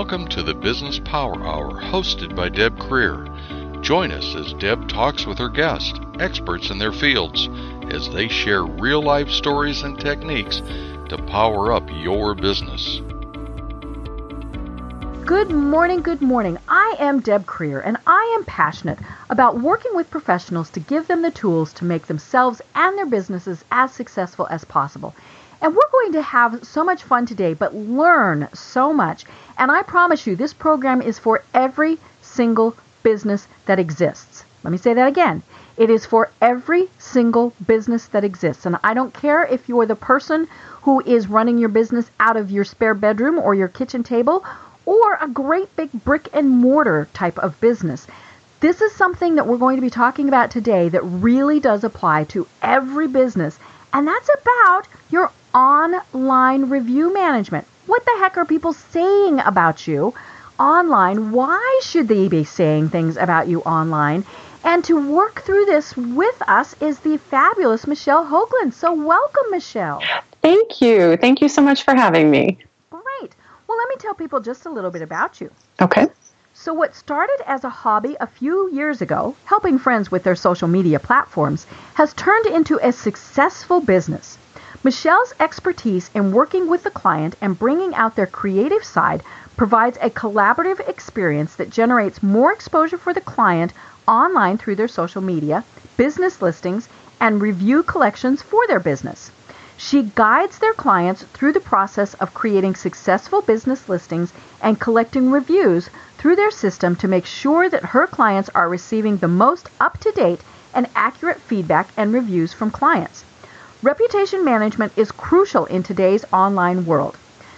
Welcome to the Business Power Hour hosted by Deb Creer. Join us as Deb talks with her guests, experts in their fields, as they share real life stories and techniques to power up your business. Good morning, good morning. I am Deb Creer, and I am passionate about working with professionals to give them the tools to make themselves and their businesses as successful as possible. And we're going to have so much fun today, but learn so much. And I promise you, this program is for every single business that exists. Let me say that again. It is for every single business that exists. And I don't care if you're the person who is running your business out of your spare bedroom or your kitchen table or a great big brick and mortar type of business. This is something that we're going to be talking about today that really does apply to every business, and that's about your online review management. What the heck are people saying about you online? Why should they be saying things about you online? And to work through this with us is the fabulous Michelle Hoglan. So, welcome, Michelle. Thank you. Thank you so much for having me. Great. Well, let me tell people just a little bit about you. Okay. So, what started as a hobby a few years ago, helping friends with their social media platforms, has turned into a successful business. Michelle's expertise in working with the client and bringing out their creative side provides a collaborative experience that generates more exposure for the client online through their social media, business listings, and review collections for their business. She guides their clients through the process of creating successful business listings and collecting reviews through their system to make sure that her clients are receiving the most up to date and accurate feedback and reviews from clients. Reputation management is crucial in today's online world.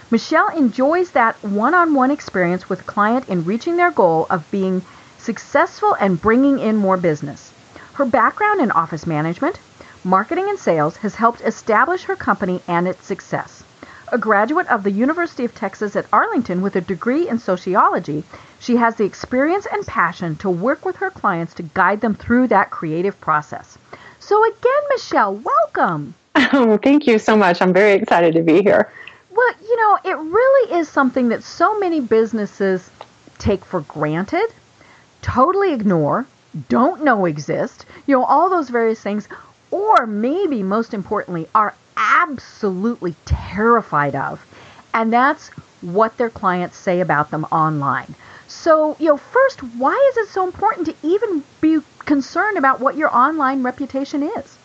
Michelle enjoys that one on one experience with client in reaching their goal of being successful and bringing in more business. Her background in office management, marketing, and sales has helped establish her company and its success. A graduate of the University of Texas at Arlington with a degree in sociology, she has the experience and passion to work with her clients to guide them through that creative process. So, again, Michelle, welcome. Oh, thank you so much. I'm very excited to be here. Well, you know, it really is something that so many businesses take for granted, totally ignore, don't know exist, you know, all those various things, or maybe most importantly, are absolutely terrified of. And that's what their clients say about them online. So, you know, first, why is it so important to even be concerned about what your online reputation is?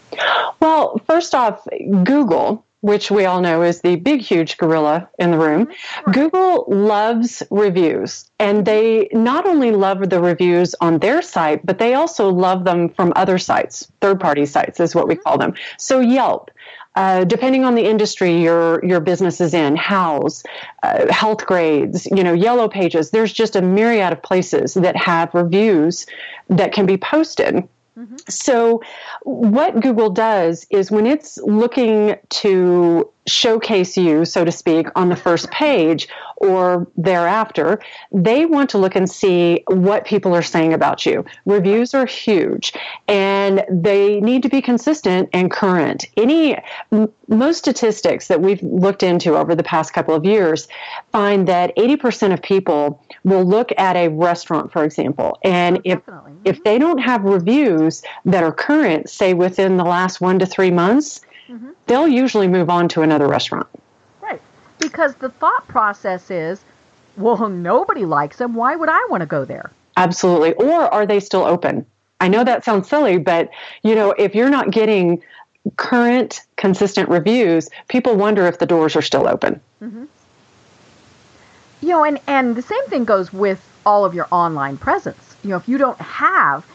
Well, first off, Google, which we all know is the big, huge gorilla in the room, right. Google loves reviews. And they not only love the reviews on their site, but they also love them from other sites, third party sites is what we mm-hmm. call them. So, Yelp. Uh, depending on the industry your your business is in, Houzz, uh, Healthgrades, you know, Yellow Pages. There's just a myriad of places that have reviews that can be posted Mm-hmm. So, what Google does is when it's looking to showcase you, so to speak, on the first page or thereafter, they want to look and see what people are saying about you. Reviews are huge and they need to be consistent and current. Any most statistics that we've looked into over the past couple of years find that 80% of people will look at a restaurant for example and oh, if if they don't have reviews that are current say within the last 1 to 3 months mm-hmm. they'll usually move on to another restaurant. Right. Because the thought process is, well, nobody likes them. Why would I want to go there? Absolutely. Or are they still open? I know that sounds silly, but you know, if you're not getting current, consistent reviews, people wonder if the doors are still open. Mm-hmm. You know, and and the same thing goes with all of your online presence. You know, if you don't have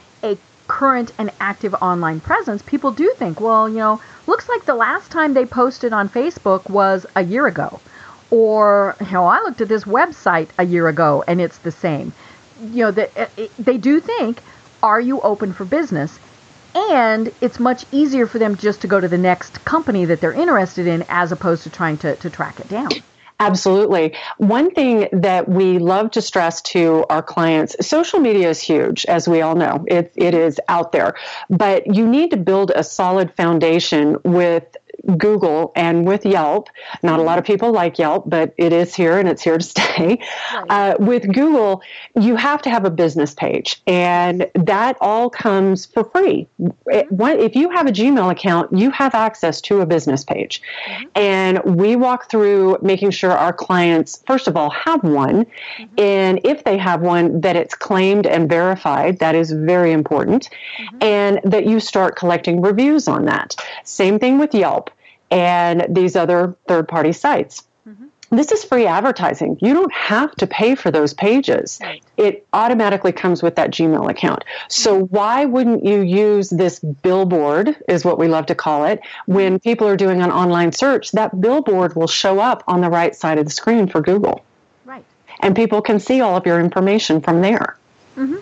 current and active online presence, people do think, well, you know, looks like the last time they posted on Facebook was a year ago. Or, you know, I looked at this website a year ago and it's the same. You know, the, eh, eh, they do think, are you open for business? And it's much easier for them just to go to the next company that they're interested in as opposed to trying to, to track it down. Absolutely. One thing that we love to stress to our clients social media is huge, as we all know. It, it is out there. But you need to build a solid foundation with Google and with Yelp, not a lot of people like Yelp, but it is here and it's here to stay. Right. Uh, with Google, you have to have a business page, and that all comes for free. Mm-hmm. if you have a Gmail account, you have access to a business page. Mm-hmm. And we walk through making sure our clients, first of all, have one. Mm-hmm. And if they have one, that it's claimed and verified. That is very important. Mm-hmm. And that you start collecting reviews on that. Same thing with Yelp and these other third party sites. Mm-hmm. This is free advertising. You don't have to pay for those pages. Right. It automatically comes with that Gmail account. So mm-hmm. why wouldn't you use this billboard, is what we love to call it, when people are doing an online search? That billboard will show up on the right side of the screen for Google. Right. And people can see all of your information from there. Mm-hmm.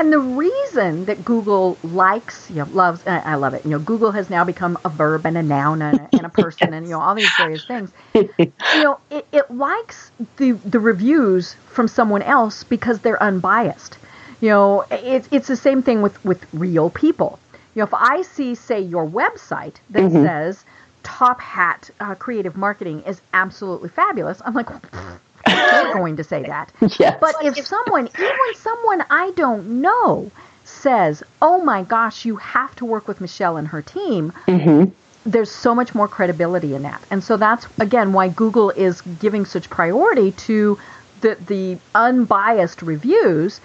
And the reason that Google likes, you know, loves, I love it. You know, Google has now become a verb and a noun and a, and a person yes. and, you know, all these various things. you know, it, it likes the, the reviews from someone else because they're unbiased. You know, it's, it's the same thing with, with real people. You know, if I see, say, your website that mm-hmm. says Top Hat uh, Creative Marketing is absolutely fabulous, I'm like, you're going to say that. Yes. But if someone, even someone I don't know, says, "Oh my gosh, you have to work with Michelle and her team," mm-hmm. there's so much more credibility in that. And so that's again why Google is giving such priority to the the unbiased reviews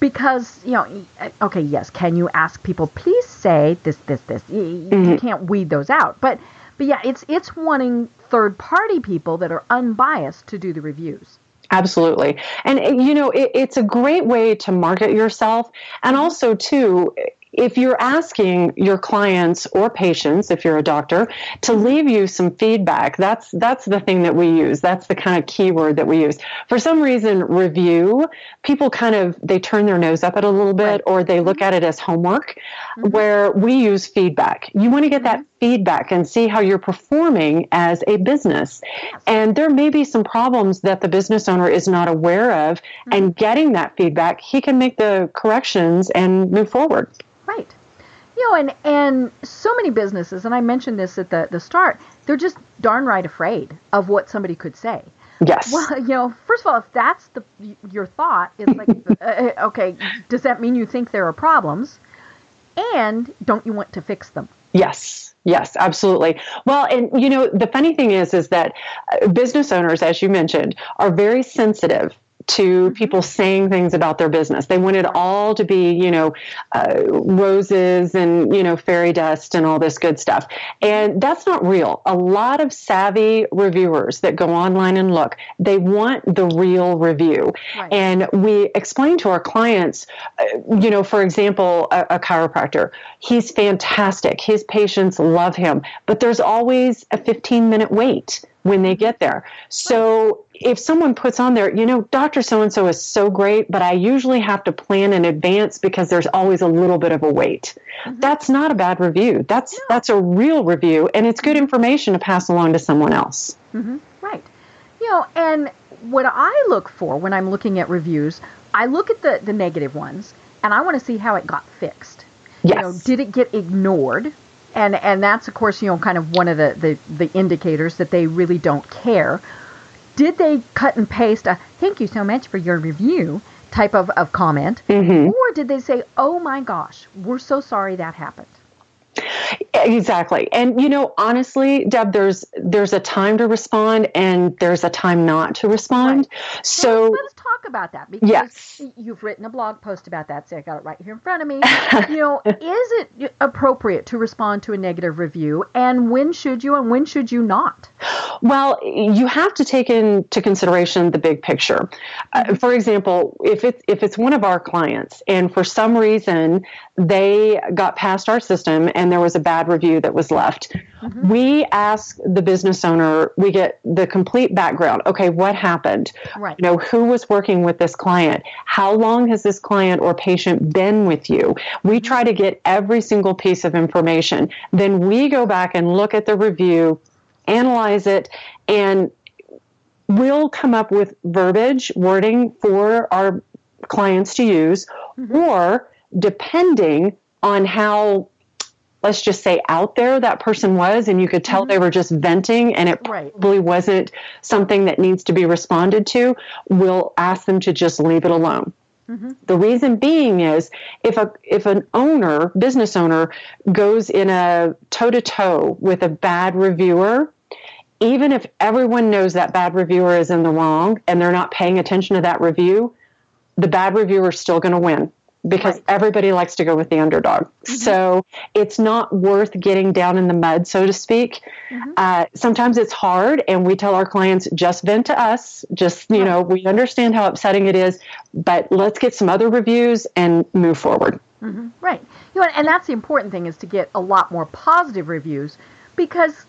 because you know okay yes can you ask people please say this this this you, mm-hmm. you can't weed those out but but yeah it's it's wanting third party people that are unbiased to do the reviews. Absolutely. And, you know, it, it's a great way to market yourself. And also, too, if you're asking your clients or patients if you're a doctor to leave you some feedback that's that's the thing that we use that's the kind of keyword that we use for some reason review people kind of they turn their nose up at a little bit right. or they look at it as homework mm-hmm. where we use feedback you want to get that mm-hmm. feedback and see how you're performing as a business and there may be some problems that the business owner is not aware of mm-hmm. and getting that feedback he can make the corrections and move forward Right. You know, and and so many businesses, and I mentioned this at the the start, they're just darn right afraid of what somebody could say. Yes. Well, you know, first of all, if that's the your thought, it's like, uh, uh, okay, does that mean you think there are problems? And don't you want to fix them? Yes. Yes, absolutely. Well, and you know, the funny thing is, is that uh, business owners, as you mentioned, are very sensitive to people saying things about their business. They want it all to be, you know, uh, roses and, you know, fairy dust and all this good stuff. And that's not real. A lot of savvy reviewers that go online and look, they want the real review. Right. And we explain to our clients, uh, you know, for example, a, a chiropractor, he's fantastic. His patients love him, but there's always a 15 minute wait when they get there. So if someone puts on there, you know, Dr. So and so is so great, but I usually have to plan in advance because there's always a little bit of a wait. Mm-hmm. That's not a bad review. That's no. that's a real review and it's good information to pass along to someone else. Mm-hmm. Right. You know, and what I look for when I'm looking at reviews, I look at the the negative ones and I want to see how it got fixed. Yes. You know, did it get ignored? and and that's of course you know kind of one of the the, the indicators that they really don't care did they cut and paste a thank you so much for your review type of, of comment mm-hmm. or did they say oh my gosh we're so sorry that happened Exactly. And you know, honestly, Deb, there's there's a time to respond and there's a time not to respond. Right. So let's, let's, talk about that because yes. you've written a blog post about that. So I got it right here in front of me. you know, is it appropriate to respond to a negative review and when should you and when should you not? Well, you have to take into consideration the big picture. Uh, mm-hmm. for example, if it's if it's one of our clients and for some reason they got past our system and there was a bad review that was left. Mm-hmm. We ask the business owner, we get the complete background. Okay, what happened? Right. You know, who was working with this client? How long has this client or patient been with you? We mm-hmm. try to get every single piece of information. Then we go back and look at the review, analyze it, and we'll come up with verbiage, wording for our clients to use, mm-hmm. or depending on how let's just say out there that person was and you could tell mm-hmm. they were just venting and it right. probably wasn't something that needs to be responded to, we'll ask them to just leave it alone. Mm-hmm. The reason being is if a if an owner, business owner, goes in a toe to toe with a bad reviewer, even if everyone knows that bad reviewer is in the wrong and they're not paying attention to that review, the bad reviewer is still going to win because right. everybody likes to go with the underdog. Mm-hmm. So it's not worth getting down in the mud, so to speak. Mm-hmm. Uh, sometimes it's hard, and we tell our clients just vent to us. Just, you right. know, we understand how upsetting it is, but let's get some other reviews and move forward. Mm-hmm. Right. You know, and that's the important thing is to get a lot more positive reviews because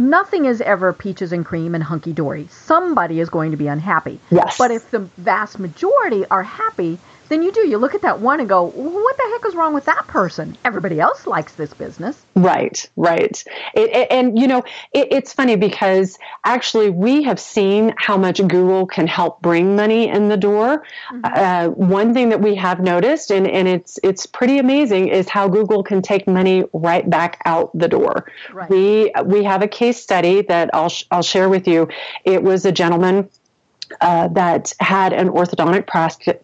nothing is ever peaches and cream and hunky dory. Somebody is going to be unhappy. Yes. But if the vast majority are happy, then you do. You look at that one and go, what the heck is wrong with that person? Everybody else likes this business. Right, right. It, it, and, you know, it, it's funny because actually we have seen how much Google can help bring money in the door. Mm-hmm. Uh, one thing that we have noticed, and, and it's, it's pretty amazing, is how Google can take money right back out the door. Right. We, we have a case study that I'll, I'll share with you. It was a gentleman uh, that had an orthodontic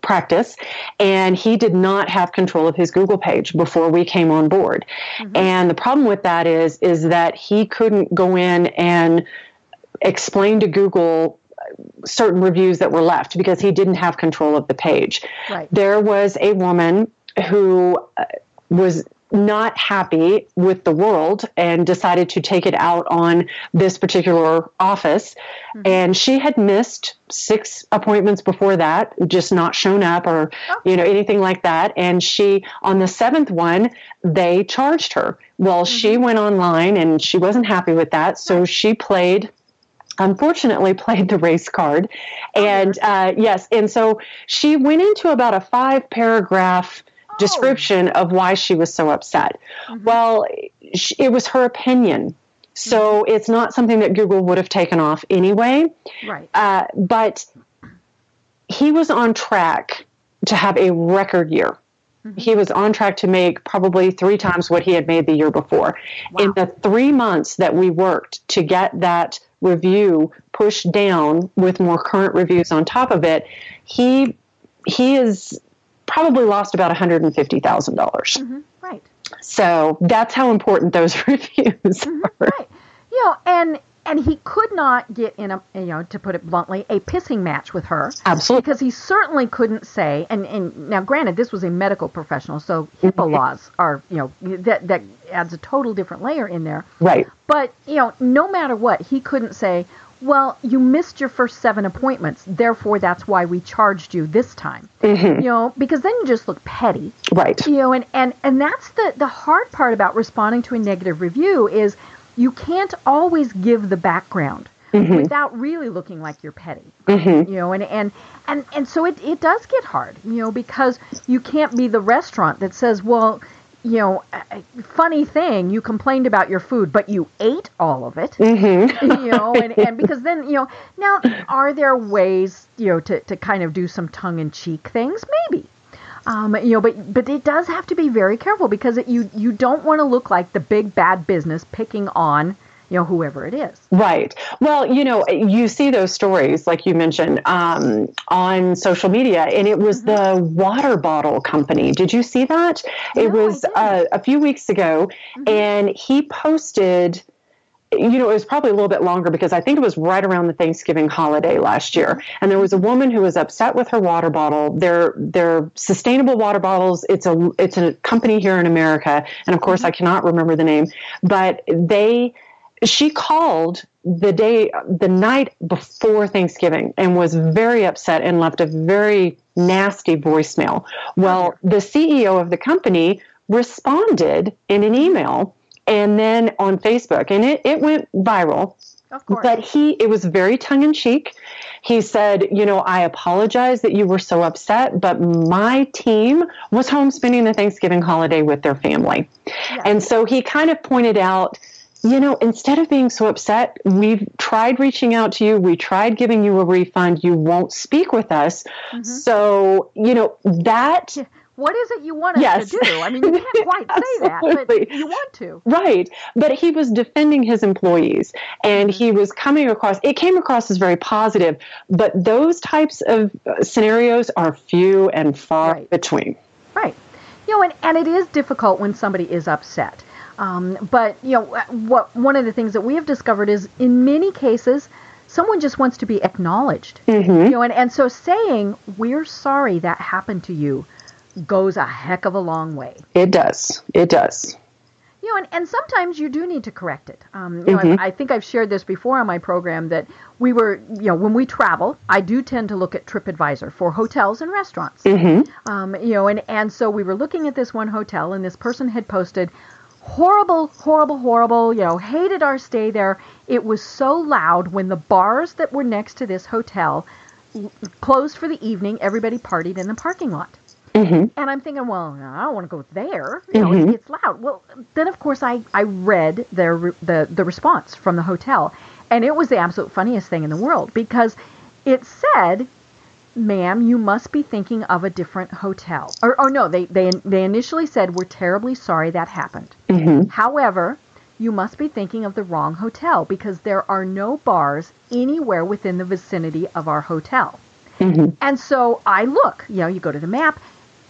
practice, and he did not have control of his Google page before we came on board. Mm-hmm. And the problem with that is is that he couldn't go in and explain to Google certain reviews that were left because he didn't have control of the page. Right. There was a woman who uh, was not happy with the world and decided to take it out on this particular office. Mm-hmm. And she had missed six appointments before that, just not shown up or, oh. you know, anything like that. And she, on the seventh one, they charged her. Well, mm-hmm. she went online and she wasn't happy with that. So she played unfortunately played the race card oh, and uh, yes and so she went into about a five paragraph description of why she was so upset. Mm-hmm. Well, it was her opinion. So mm-hmm. it's not something that Google would have taken off anyway. Right. Uh, but he was on track to have a record year. Mm-hmm. He was on track to make probably three times what he had made the year before. Wow. In the three months that we worked to get that review pushed down with more current reviews on top of it, he he is probably lost about $150,000. Mm-hmm, right. So that's how important those reviews mm-hmm, are. Right. You know, and and he could not get in a you know to put it bluntly a pissing match with her absolutely because he certainly couldn't say and and now granted this was a medical professional so HIPAA mm-hmm. laws are you know that that adds a total different layer in there right but you know no matter what he couldn't say well, you missed your first seven appointments, therefore that's why we charged you this time. Mm-hmm. You know, because then you just look petty. Right. You know, and, and, and that's the, the hard part about responding to a negative review is you can't always give the background. Mm-hmm. without really looking like you're petty. Mm-hmm. You know, and, and and and so it, it does get hard, you know, because you can't be the restaurant that says, well, you know, funny thing, you complained about your food, but you ate all of it. Mm-hmm. You know, and, and because then, you know, now are there ways, you know, to, to kind of do some tongue in cheek things? Maybe. Um, you know, but but it does have to be very careful because it, you you don't want to look like the big bad business picking on you know whoever it is right well you know you see those stories like you mentioned um, on social media and it was mm-hmm. the water bottle company did you see that it was uh, a few weeks ago mm-hmm. and he posted you know, it was probably a little bit longer because I think it was right around the Thanksgiving holiday last year. And there was a woman who was upset with her water bottle. They're they're sustainable water bottles. It's a it's a company here in America, and of course mm-hmm. I cannot remember the name, but they she called the day the night before Thanksgiving and was very upset and left a very nasty voicemail. Well, the CEO of the company responded in an email and then on Facebook and it, it went viral. Of course. But he it was very tongue in cheek. He said, you know, I apologize that you were so upset, but my team was home spending the Thanksgiving holiday with their family. And so he kind of pointed out you know, instead of being so upset, we've tried reaching out to you. We tried giving you a refund. You won't speak with us. Mm-hmm. So, you know, that what is it you want us Yes. to do? I mean, you can't quite say that, but you want to. Right. But he was defending his employees and he was coming across, it came across as very positive, but those types of uh, scenarios are few and far Right. between. Right. You know, and, and it is difficult when somebody is upset. Um, but, you know, what one of the things that we have discovered is in many cases, someone just wants to be acknowledged. Mm-hmm. You know, and, and so saying, we're sorry that happened to you goes a heck of a long way. It does. It does. You know, and, and sometimes you do need to correct it. Um, you know, Mhm. I, I think I've shared this before on my program that we were, you know, when we travel, I do tend to look at TripAdvisor for hotels and restaurants. hmm Um, you know, and, and so we were looking at this one hotel, and this person had posted, horrible, horrible, horrible, you know, hated our stay there. It was so loud when the bars that were next to this hotel closed for the evening, everybody partied in the parking lot. hmm And I'm thinking, well, I don't want to go there. You know, it's, it's loud. Well, then of course I, I read their re- the the response from the hotel, and it was the absolute funniest thing in the world because it said, "Ma'am, you must be thinking of a different hotel." Or, or no, they they they initially said, "We're terribly sorry that happened." hmm However, you must be thinking of the wrong hotel because there are no bars anywhere within the vicinity of our hotel. hmm And so I look, you know, you go to the map.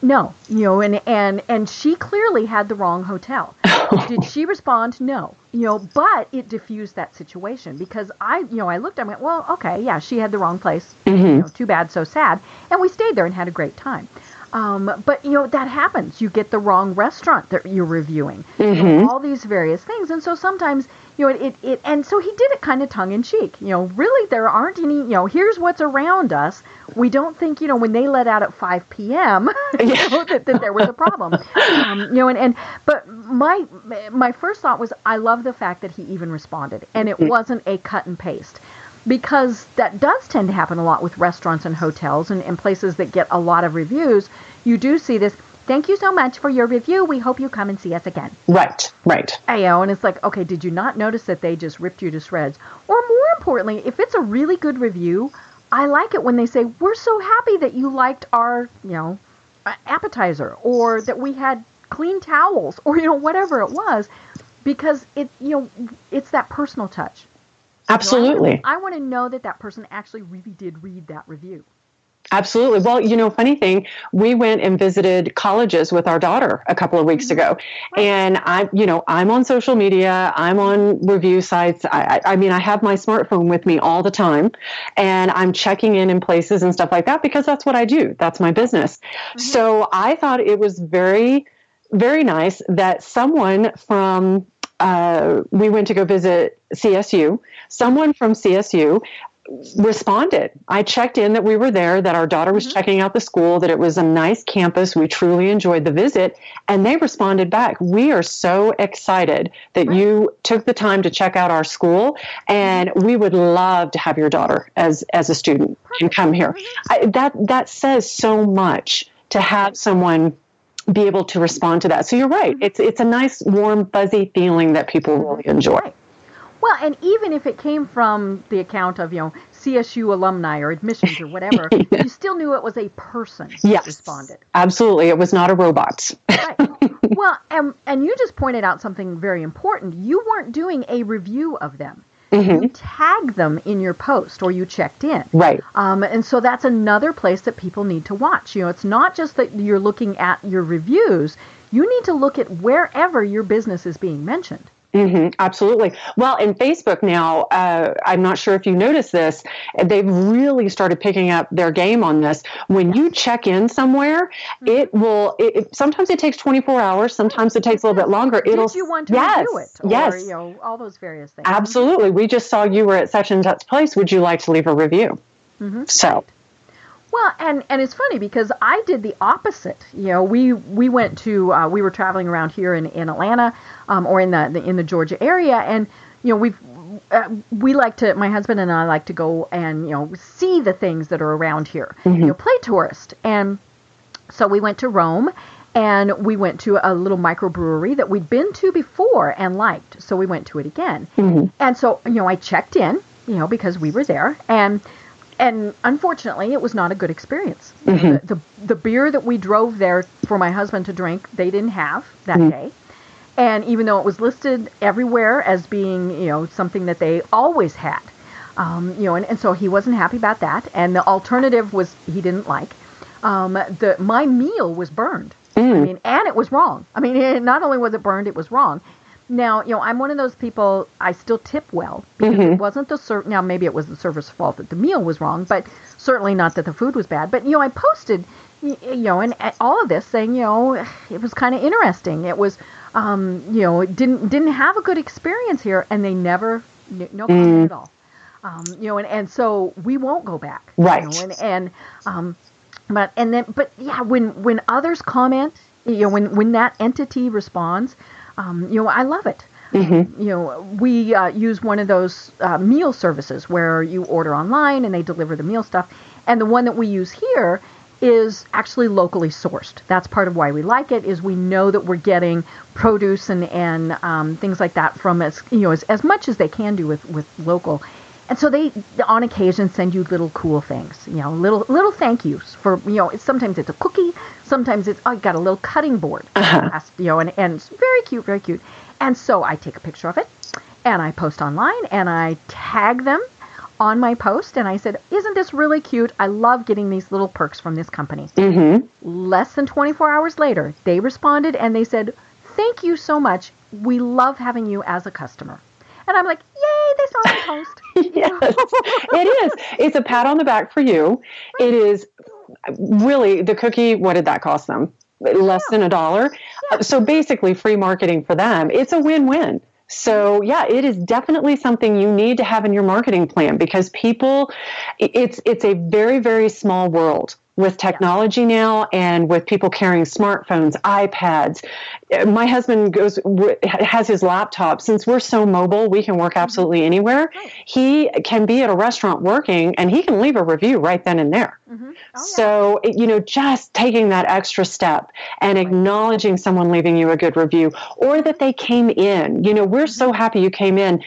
No, you know, and and and she clearly had the wrong hotel. Did she respond? No, you know, but it diffused that situation because I, you know, I looked. I went, well, okay, yeah, she had the wrong place. You know, too bad, so sad. And we stayed there and had a great time. Um, but you know that happens. You get the wrong restaurant that you're reviewing. Know, all these various things, and so sometimes you know it, it, it. And so he did it kind of tongue in cheek. You know, really, there aren't any. You know, here's what's around us. We don't think you know when they let out at 5 p.m. you know, that, that there was a problem. Um, you know, and, and but my my first thought was I love the fact that he even responded, and it wasn't a cut and paste because that does tend to happen a lot with restaurants and hotels and, and places that get a lot of reviews. You do see this. Thank you so much for your review. We hope you come and see us again. Right. Right. You know, and it's like, okay, did you not notice that they just ripped you to shreds? Or more importantly, if it's a really good review, I like it when they say, we're so happy that you liked our, you know, appetizer or that we had clean towels or, you know, whatever it was because it, you know, it's that personal touch. Absolutely. I want to know that that person actually really did read that review. Absolutely. Well, you know, funny thing, we went and visited colleges with our daughter a couple of weeks ago. And I, you know, I'm on social media, I'm on review sites. I, I mean, I have my smartphone with me all the time and I'm checking in in places and stuff like that because that's what I do. That's my business. So I thought it was very, very nice that someone from, uh, we went to go visit CSU, someone from CSU responded. I checked in that we were there, that our daughter was mm-hmm. checking out the school, that it was a nice campus. We truly enjoyed the visit. And they responded back. We are so excited that you took the time to check out our school and we would love to have your daughter as, as a student and come here. Mm-hmm. I, that, that says so much to have someone be able to respond to that. So you're right. Mm-hmm. It's, it's a nice, warm, fuzzy feeling that people really enjoy. Right. Well, and even if it came from the account of, you know, CSU alumni or admissions or whatever, you still knew it was a person that Yes. responded. Absolutely. It was not a robot. Right. well, and, and you just pointed out something very important. You weren't doing a review of them. You tagged them in your post or you checked in. Right. Um, and so that's another place that people need to watch. You know, it's not just that you're looking at your reviews. You need to look at wherever your business is being mentioned. Hmm absolutely. Well, in Facebook now, uh, I'm not sure if you noticed this, they've really started picking up their game on this. When you check in somewhere, it will. It, it- sometimes it takes 24 hours. Sometimes it takes a little bit longer. It'll. Did you want to yes, review it? Or, yes. you know, all those various things. Absolutely. We just saw you were at such and such place. Would you like to leave a review? So. Well, and and it's funny because I did the opposite. You know, we we went to uh, we were traveling around here in in Atlanta, um, or in the, the in the Georgia area, and you know we've. Uh, we like to, my husband and I like to go and you know see the things that are around here. You know, play tourist, and so we went to Rome, and we went to a little microbrewery that we'd been to before and liked. So we went to it again, and so you know I checked in, you know, because we were there, and and unfortunately, it was not a good experience. Mm-hmm. The, the, the beer that we drove there for my husband to drink, they didn't have that mm-hmm. day. And even though it was listed everywhere as being, you know, something that they always had, um, you know, and, and so he wasn't happy about that. And the alternative was he didn't like. Um, the my meal was burned. Mm. I mean, and it was wrong. I mean, it, not only was it burned, it was wrong. Now, you know, I'm one of those people. I still tip well because mm-hmm. it wasn't the ser- now maybe it was the server's fault that the meal was wrong, but certainly not that the food was bad. But you know, I posted, you know, and all of this saying, you know, it was kind of interesting. It was, um, you know, it didn't didn't have a good experience here, and they never no comment mm. at all. Um, you know, and, and so we won't go back. Right. You know, and and um, but and then but yeah, when when others comment, you know, when when that entity responds um, you know, I love it. Mm-hmm. You know, we uh, use one of those uh, meal services where you order online and they deliver the meal stuff. And the one that we use here is actually locally sourced. That's part of why we like it. Is we know that we're getting produce and and um, things like that from as you know as, as much as they can do with with local. And so they, on occasion, send you little cool things, you know, little little thank yous for, you know, sometimes it's a cookie, sometimes it's, I got a little cutting board, uh-huh. you know, and, and it's very cute, very cute. And so I take a picture of it and I post online and I tag them on my post and I said, Isn't this really cute? I love getting these little perks from this company. Mm-hmm. Less than 24 hours later, they responded and they said, Thank you so much. We love having you as a customer. And I'm like, Yay, they saw my post. yes, it is. It's a pat on the back for you. It is really the cookie. What did that cost them? Less than a dollar. Yeah. Uh, so basically, free marketing for them. It's a win-win. So yeah, it is definitely something you need to have in your marketing plan because people, it's it's a very very small world with technology now and with people carrying smartphones, iPads. My husband goes has his laptop. Since we're so mobile, we can work mm-hmm. absolutely anywhere. He can be at a restaurant working and he can leave a review right then and there. Mm-hmm. Oh, so, yeah. you know, just taking that extra step and acknowledging someone leaving you a good review or that they came in. You know, we're so mm-hmm. happy you came in.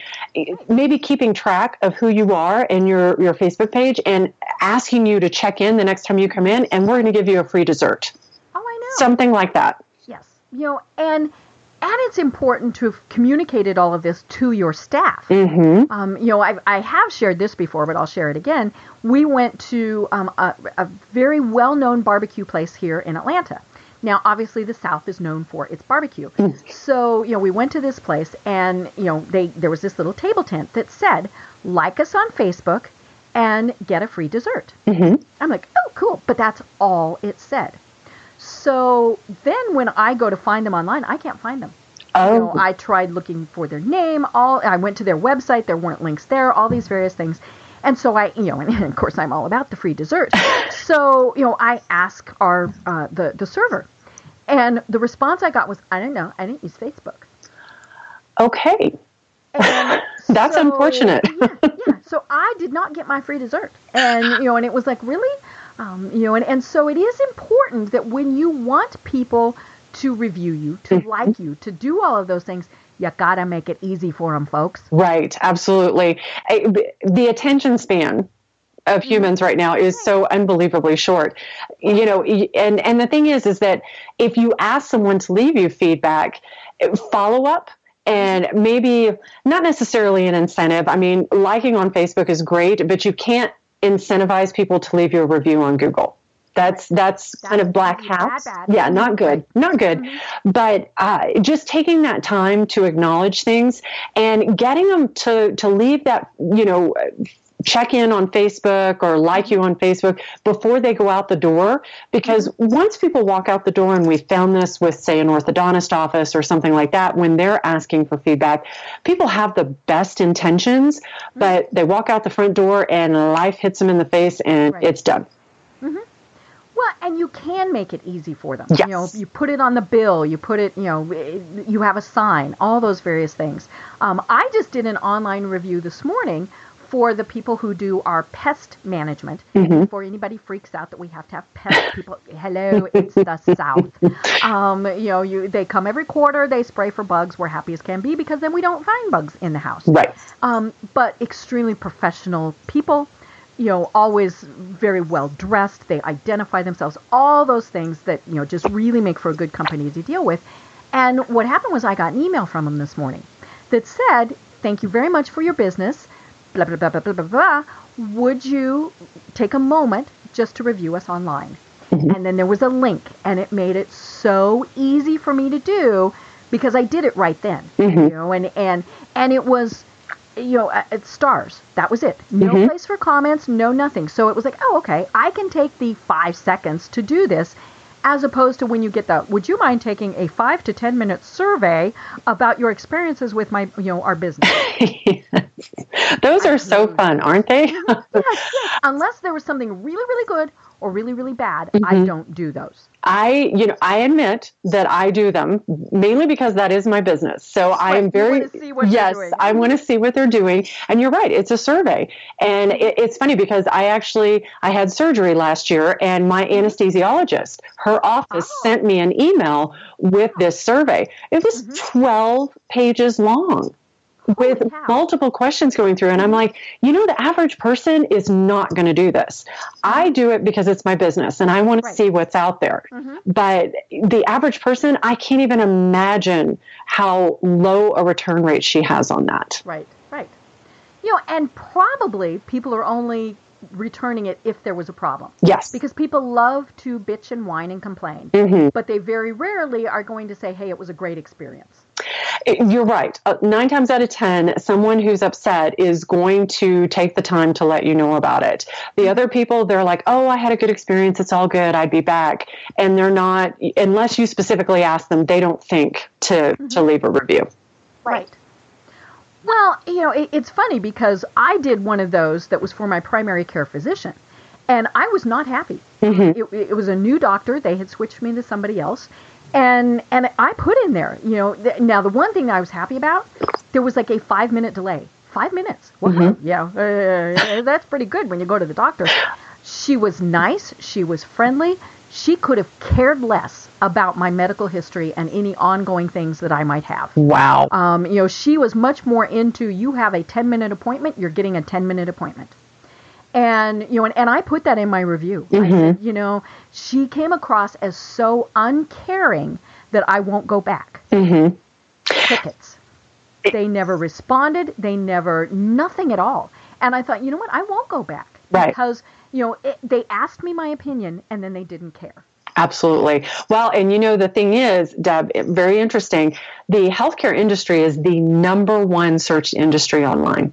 Maybe keeping track of who you are in your, your Facebook page and asking you to check in the next time you come in and we're going to give you a free dessert. Oh, I know. Something like that. Yes. You know, and and it's important to have communicated all of this to your staff. Mm-hmm. Um, you know, I've, I have shared this before, but I'll share it again. We went to um, a, a very well known barbecue place here in Atlanta. Now, obviously, the South is known for its barbecue. Mm. So, you know, we went to this place, and you know, they there was this little table tent that said, "Like us on Facebook and get a free dessert." Mm-hmm. I'm like, "Oh, cool!" But that's all it said. So then when I go to find them online, I can't find them. Oh. You know, I tried looking for their name. All I went to their website. There weren't links there. All these various things. And so I, you know, and of course I'm all about the free dessert. so you know, I ask our uh, the the server, and the response I got was, I don't know. I didn't use Facebook. Okay. That's so, unfortunate. yeah, yeah. So I did not get my free dessert, and you know, and it was like, really? Um, you know, and, and so it is important that when you want people to review you, to mm-hmm. like you, to do all of those things, you gotta make it easy for them, folks. Right, absolutely. The attention span of mm-hmm. humans right now is so unbelievably short you know and and the thing is is that if you ask someone to leave you feedback follow up and maybe not necessarily an incentive i mean liking on facebook is great but you can't incentivize people to leave you a review on Google. That's that's, that's kind of black hat. Yeah, not good, not good. Mm-hmm. But uh, just taking that time to acknowledge things and getting them to to leave that you know check in on Facebook or like you on Facebook before they go out the door. Because mm-hmm. once people walk out the door, and we found this with, say, an orthodontist office or something like that, when they're asking for feedback, people have the best intentions, mm-hmm. but they walk out the front door and life hits them in the face and right. it's done. Mm-hmm. Well, and you can make it easy for them. Yes. You know, you put it on the bill, you put it, you know, you have a sign, all those various things. Um, I just did an online review this morning for the people who do our pest management. Mm-hmm. Before anybody freaks out that we have to have pest people, hello, it's the South. Um, you know, you they come every quarter, they spray for bugs. We're happy as can be because then we don't find bugs in the house. Right. Um, but extremely professional people you know, always very well dressed. They identify themselves, all those things that, you know, just really make for a good company to deal with. And what happened was I got an email from them this morning that said, Thank you very much for your business. Blah, blah, blah, blah, blah, blah, blah. Would you take a moment just to review us online? Mm-hmm. And then there was a link, and it made it so easy for me to do because I did it right then. Mm-hmm. You know, and, and, and it was you know, uh, it's stars. That was it. No mm-hmm. place for comments, no nothing. So it was like, oh, okay, I can take the five seconds to do this, as opposed to when you get the, would you mind taking a five to ten minute survey about your experiences with my, you know, our business? Those are so fun, aren't they? yes, yes. Unless there was something really, really good or really, really bad, mm-hmm. I don't do those. I, you know, I admit that I do them mainly because that is my business. So right. I am very, yes, I want to see what they're doing. And you're right, it's a survey. And it, it's funny because I actually, I had surgery last year and my anesthesiologist, her office oh. sent me an email with this survey. It was mm-hmm. 12 pages long with multiple questions going through. And I'm like, you know, the average person is not going to do this. I mm-hmm. do it because it's my business and I want right. to see what's out there. Mm-hmm. But the average person, I can't even imagine how low a return rate she has on that. Right, right. You know, and probably people are only returning it if there was a problem. Yes. Because people love to bitch and whine and complain, mm-hmm. but they very rarely are going to say, hey, it was a great experience. You're right. Uh, nine times out of 10, someone who's upset is going to take the time to let you know about it. The other people, they're like, oh, I had a good experience. It's all good. I'd be back. And they're not, unless you specifically ask them, they don't think to, mm-hmm. to leave a review. Right. Well, you know, it, it's funny because I did one of those that was for my primary care physician, and I was not happy. Mm-hmm. It, it was a new doctor. They had switched me to somebody else and and I put in there, you know. Th- now the one thing I was happy about, there was like a five minute delay. Five minutes. Wow. Mm-hmm. Yeah, uh, that's pretty good when you go to the doctor. She was nice. She was friendly. She could have cared less about my medical history and any ongoing things that I might have. Wow. Um, you know, she was much more into you have a 10 minute appointment, you're getting a 10 minute appointment and you know and, and i put that in my review mm-hmm. said you know she came across as so uncaring that i won't go back mm-hmm. tickets they never responded they never nothing at all and i thought you know what i won't go back right. because you know it, they asked me my opinion and then they didn't care Absolutely. Well, and you know, the thing is, Deb, very interesting. The healthcare industry is the number one search industry online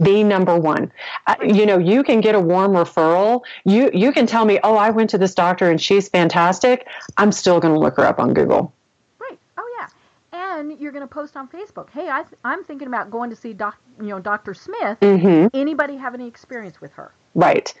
the number one. Uh, you know, you can get a warm referral. You you can tell me, "Oh, I went to this doctor and she's fantastic." I'm still going to look her up on Google. Right. Oh yeah. And you're going to post on Facebook, "Hey, I I'm thinking about going to see doc, you know, Dr. Smith. Mm-hmm. Anybody have any experience with her?" Right.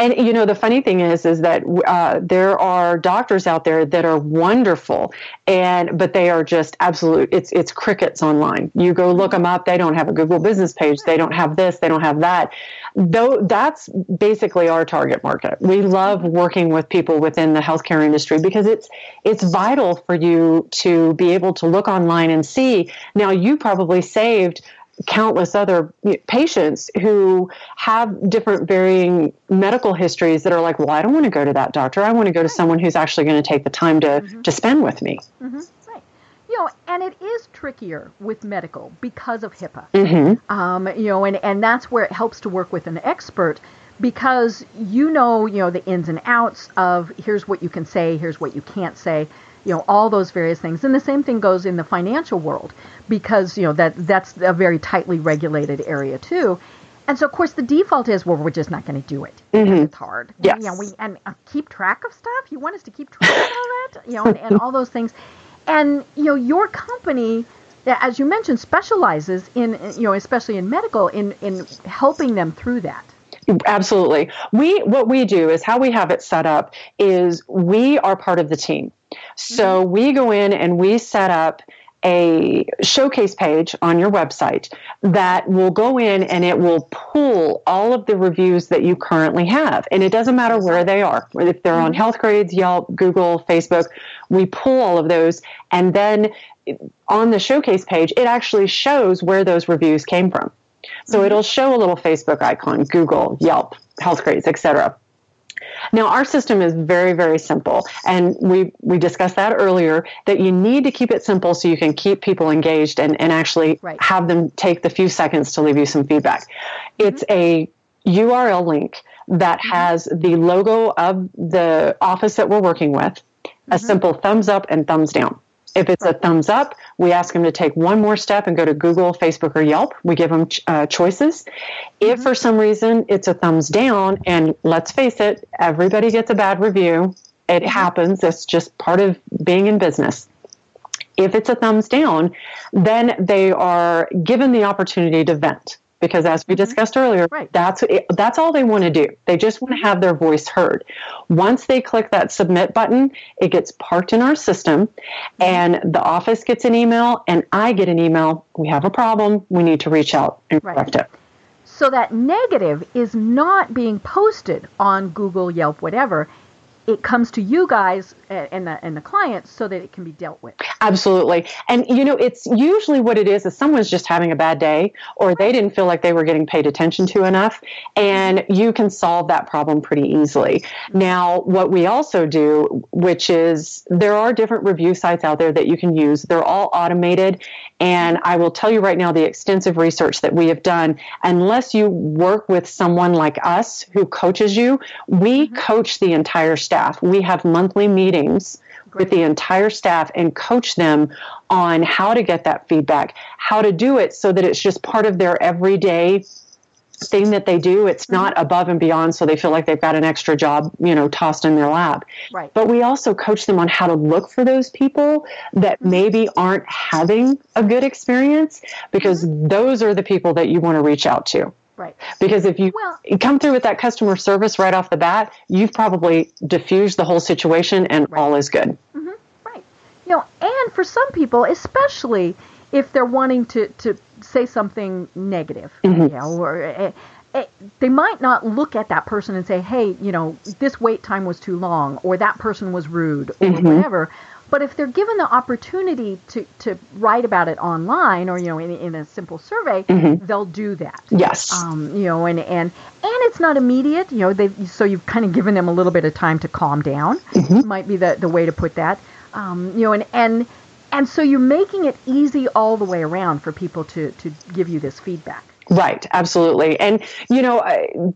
And you know the funny thing is is that uh, there are doctors out there that are wonderful and but they are just absolute it's it's crickets online. You go look them up, they don't have a Google business page, they don't have this, they don't have that. Though that's basically our target market. We love working with people within the healthcare industry because it's it's vital for you to be able to look online and see. Now you probably saved countless other patients who have different varying medical histories that are like, well, I don't want to go to that doctor. I want to go to someone who's actually going to take the time to, mm-hmm. to spend with me. Mm-hmm. Right. You know, and it is trickier with medical because of HIPAA. Mm-hmm. Um, you know, and, and that's where it helps to work with an expert because you know, you know, the ins and outs of here's what you can say, here's what you can't say you know all those various things. And the same thing goes in the financial world because you know that that's a very tightly regulated area too. And so of course the default is well we're just not going to do it. Mm-hmm. it's hard. Yes. you know we and uh, keep track of stuff? You want us to keep track of all that? You know and, and all those things. And you know your company as you mentioned specializes in you know especially in medical in in helping them through that Absolutely. We what we do is how we have it set up is we are part of the team. So mm-hmm. we go in and we set up a showcase page on your website that will go in and it will pull all of the reviews that you currently have. And it doesn't matter where they are. If they're on mm-hmm. Healthgrades, Yelp, Google, Facebook, we pull all of those. And then on the showcase page, it actually shows where those reviews came from. So it'll show a little Facebook icon, Google, Yelp, Healthgrades, etc. Now, our system is very, very simple. And we, we discussed that earlier that you need to keep it simple so you can keep people engaged and, and actually Right. have them take the few seconds to leave you some feedback. Mm-hmm. It's a URL link that has the logo of the office that we're working with, a Mm-hmm. simple thumbs up and thumbs down. If it's a thumbs up, we ask them to take one more step and go to Google, Facebook, or Yelp. We give them uh, choices. Mm-hmm. If for some reason it's a thumbs down, and let's face it, everybody gets a bad review. It Mm-hmm. happens. It's just part of being in business. If it's a thumbs down, then they are given the opportunity to vent. Because as we discussed earlier, Mm-hmm. Right. that's that's all they want to do. They just want to have their voice heard. Once they click that submit button, it gets parked in our system, Mm-hmm. and the office gets an email, and I get an email. We have a problem. We need to reach out and Right. correct it. So that negative is not being posted on Google, Yelp, whatever. It comes to you guys and the and the clients so that it can be dealt with. Absolutely. And you know, it's usually what it is is someone's just having a bad day or they didn't feel like they were getting paid attention to enough and you can solve that problem pretty easily. Now, what we also do, which is there are different review sites out there that you can use. They're all automated and I will tell you right now the extensive research that we have done, unless you work with someone like us who coaches you, we mm-hmm. coach the entire staff. We have monthly meetings with the entire staff and coach them on how to get that feedback, how to do it so that it's just part of their everyday thing that they do. It's mm-hmm. not above and beyond so they feel like they've got an extra job, you know, tossed in their lap. Right. But we also coach them on how to look for those people that mm-hmm. maybe aren't having a good experience because mm-hmm. those are the people that you want to reach out to. Right. Because if you Well- come through with that customer service right off the bat, you've probably diffused the whole situation and all is good. Right. You know, and for some people, especially if they're wanting to, to say something negative, you know, or eh, eh, they might not look at that person and say, hey, you know, this wait time was too long, or that person was rude, or whatever. But if they're given the opportunity to, to write about it online or, you know, in, in a simple survey, they'll do that. Yes. Um, you know, and, and, and it's not immediate, you know, they so you've kind of given them a little bit of time to calm down, might be the, the way to put that. Um, you know, and, and, and so you're making it easy all the way around for people to, to give you this feedback. Right, absolutely. And you know,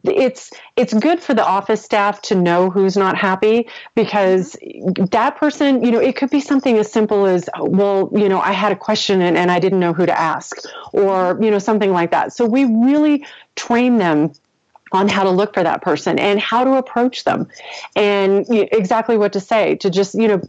it's it's good for the office staff to know who's not happy because that person, you know, it could be something as simple as, well, you know, I had a question and, and I didn't know who to ask or, you know, something like that. So we really train them on how to look for that person and how to approach them. And you- exactly what to say to just you know